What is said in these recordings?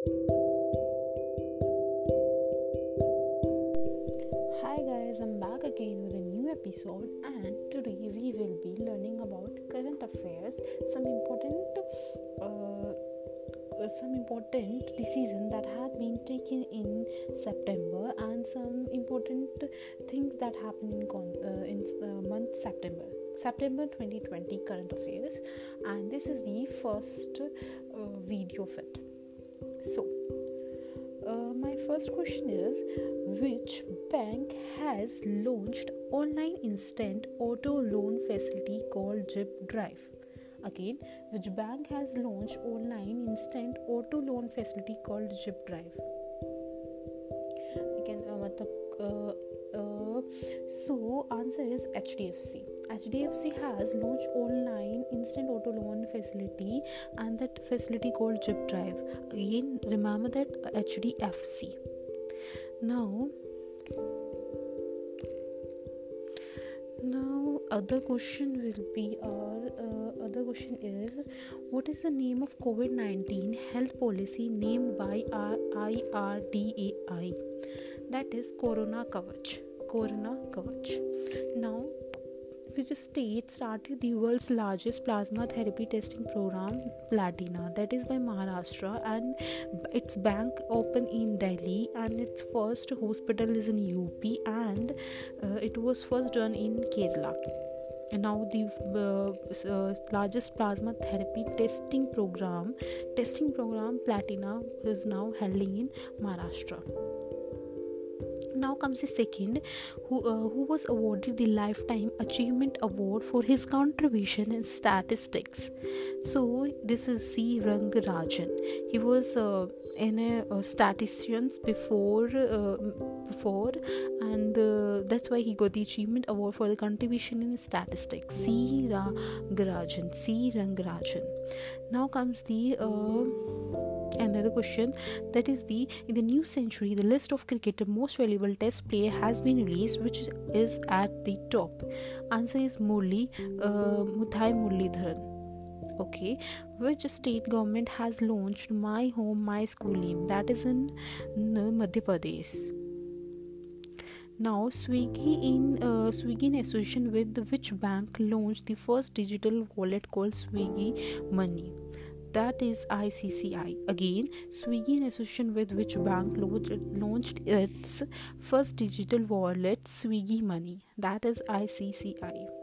Hi guys, I'm back again with a new episode, and today we will be learning about current affairs, some important, uh, some important decision that had been taken in September, and some important things that happened in con- uh, in uh, month September. September 2020 current affairs, and this is the first uh, video of it. So, uh, my first question is which bank has launched online instant auto loan facility called Jip Drive? Again, which bank has launched online instant auto loan facility called Jip Drive? Again, uh, uh, uh, so answer is HDFC. HDFC has launched online instant auto loan facility and that facility called Jip Drive. Again, remember that HDFC. Now, now other question will be our uh, other question is what is the name of COVID-19 health policy named by IRDAI? That is Corona Kavach. Corona Kavach. Now which state started the world's largest plasma therapy testing program platina that is by maharashtra and its bank open in delhi and its first hospital is in up and uh, it was first done in kerala now the uh, uh, largest plasma therapy testing program testing program platina is now held in maharashtra. Now comes the second who, uh, who was awarded the lifetime achievement award for his contribution in statistics. So this is c. Rangarajan. He was uh, in a, a statisticians before uh, before and uh, that's why he got the achievement award for the contribution in statistics. C. Rangarajan c. Rangarajan. Now comes the uh, another question. That is the in the new century the list of cricketer most valuable test player has been released which is at the top. Answer is Murli uh, Muthai okay which state government has launched my home my school schooling that is in Madhya Pradesh now swiggy in uh, swiggy in association with which bank launched the first digital wallet called swiggy money that is ICCI. Again, Swiggy in association with which bank launched its first digital wallet, Swiggy Money. That is ICCI.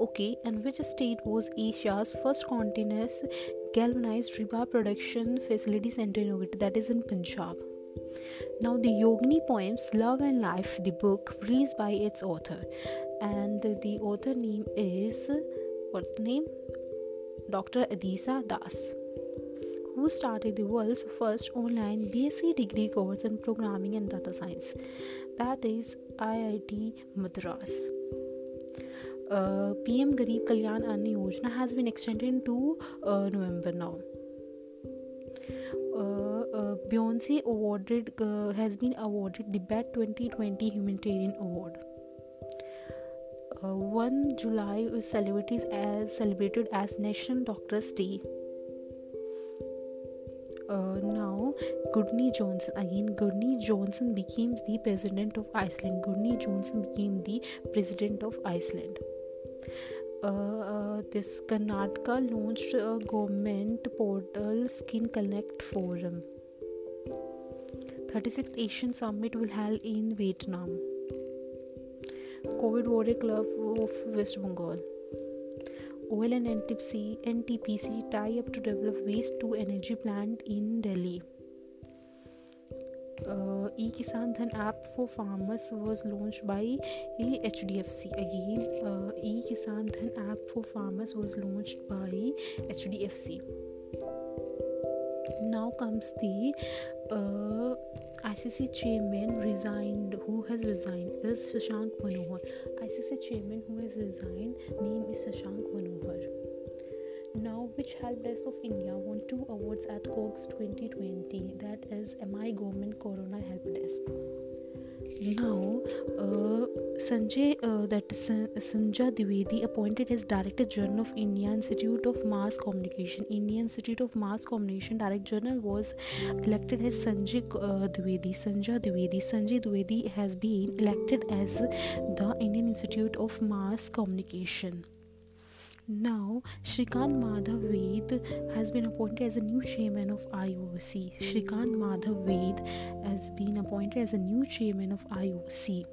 Okay, and which state was Asia's first continuous galvanized rebar production facility center innovated? That is in Punjab. Now, the Yogini poems Love and Life, the book, reads by its author, and the author name is what name? Dr. Adisa Das, who started the world's first online BSc degree course in programming and data science. That is IIT Madras. Uh, PM Garib Kalyan Anna Yojana has been extended to uh, November now. Uh, uh Beyonce awarded has been awarded the BET 2020 Humanitarian Award uh, 1 July is celebrated as celebrated as National Doctors Day. Uh, now, Gudni Johnson again. Gudni Johnson became the president of Iceland. Gudni Johnson became the president of Iceland. Uh, uh, this Karnataka launched a government portal Skill Connect Forum. 36th ASEAN Summit will held in Vietnam. COVID Warrior Club of West Bengal. Oil and NTPC, NTPC tie up to develop waste to energy plant in Delhi. Uh, e-Kisan Dhan app for farmers was launched by HDFC. Again, uh, e-Kisan Dhan app for farmers was launched by HDFC. Now comes the uh, ICC chairman resigned. Who has resigned is Shashank Manohar. ICC chairman who has resigned name is Shashank Manohar. Now, which help desk of India won two awards at COGS 2020? That is MI Government Corona Help Desk. now uh, Sanjay uh, that Sanjay Dwivedi appointed as Director General of India Institute of Mass Communication. Indian Institute of Mass Communication Director General was elected as Sanjay uh, Dwivedi. Sanjay Dwivedi. Sanjay Dwivedi has been elected as the Indian Institute of Mass Communication. Now, Shrikant Madhav Ved has been appointed as a new chairman of IOC. Shrikant Madhav Ved has been appointed as a new chairman of IOC.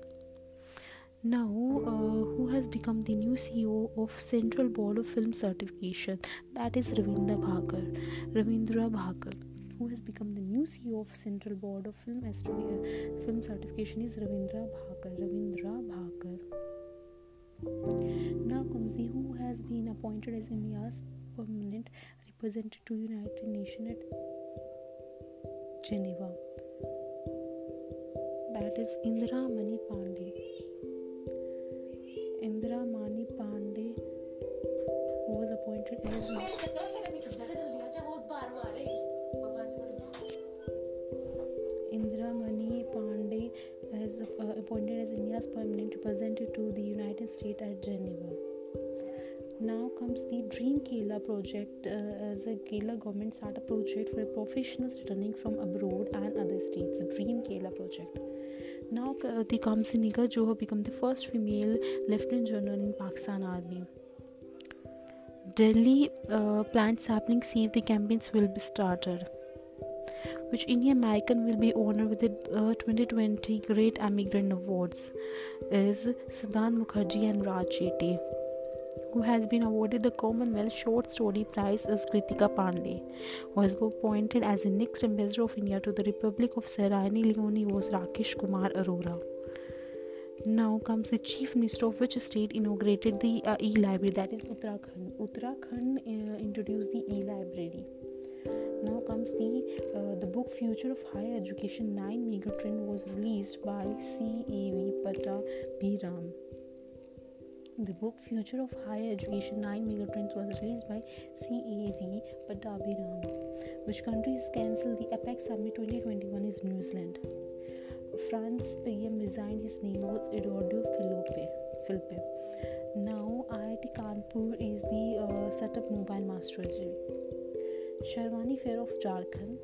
Now, uh, who has become the new CEO of Central Board of Film Certification? That is Ravindra Bhakar. Ravindra Bhakar. Who has become the new CEO of Central Board of Film, uh, Film Certification is Ravindra Bhakar. Ravindra Bhakar. Now comes the who has been appointed as India's permanent representative to United Nations at Geneva. That is Indira Mani Pandey. Indira Mani Pandey was appointed as Indira Mani Pandey as uh, appointed as India's permanent representative to the United States at Geneva. Now comes the Dream Kerala project uh, as a Kerala government startup project for professionals returning from abroad and other states. Dream Kerala project. Now uh, the comes Nigar Johar become the first female lieutenant general in Pakistan Army. Delhi uh, plant sapling save the campaigns will be started which Indian American will be honored with the uh, 2020 Great Emigrant Awards is Siddhant Mukherjee and Raj Chetty. Who has been awarded the Commonwealth Short Story Prize is Kritika Pandey, who was appointed as the next ambassador of India to the Republic of Sierra Leone was Rakesh Kumar Arora. Now comes the Chief Minister of which state inaugurated the uh, e-library that is Uttarakhand. Uttarakhand uh, introduced the e-library now comes the uh, the book future of higher education 9 megatrend was released by cav pata bhiram the book future of higher education 9 megatrends was released by cav pata bhiram which countries cancelled the APEC summit 2021 is new zealand france pm resigned his name was eduardo philippe philippe now iit kanpur is the uh, setup mobile mastery Sharwani Fair of Jharkhand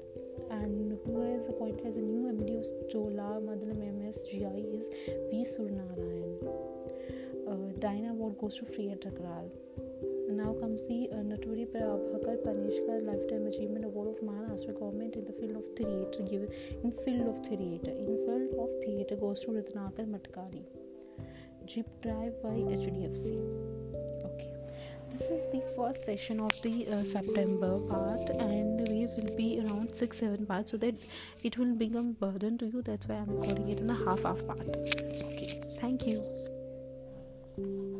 and who is appointed as a new MD of Chola Mandalam MSGI is V. Surnarayan. Uh, Dyna Award goes to Freya Takral. Now comes the uh, Naturi Prabhakar Panishkar Lifetime Achievement Award of Maharashtra government in the field of theatre given in field of theatre. In field of theatre goes to Ratnakar Matkari. Jeep Drive by HDFC this is the first session of the uh, september part and we will be around 6 7 parts so that it will become burden to you that's why i'm recording it in a half half part okay thank you Thank you.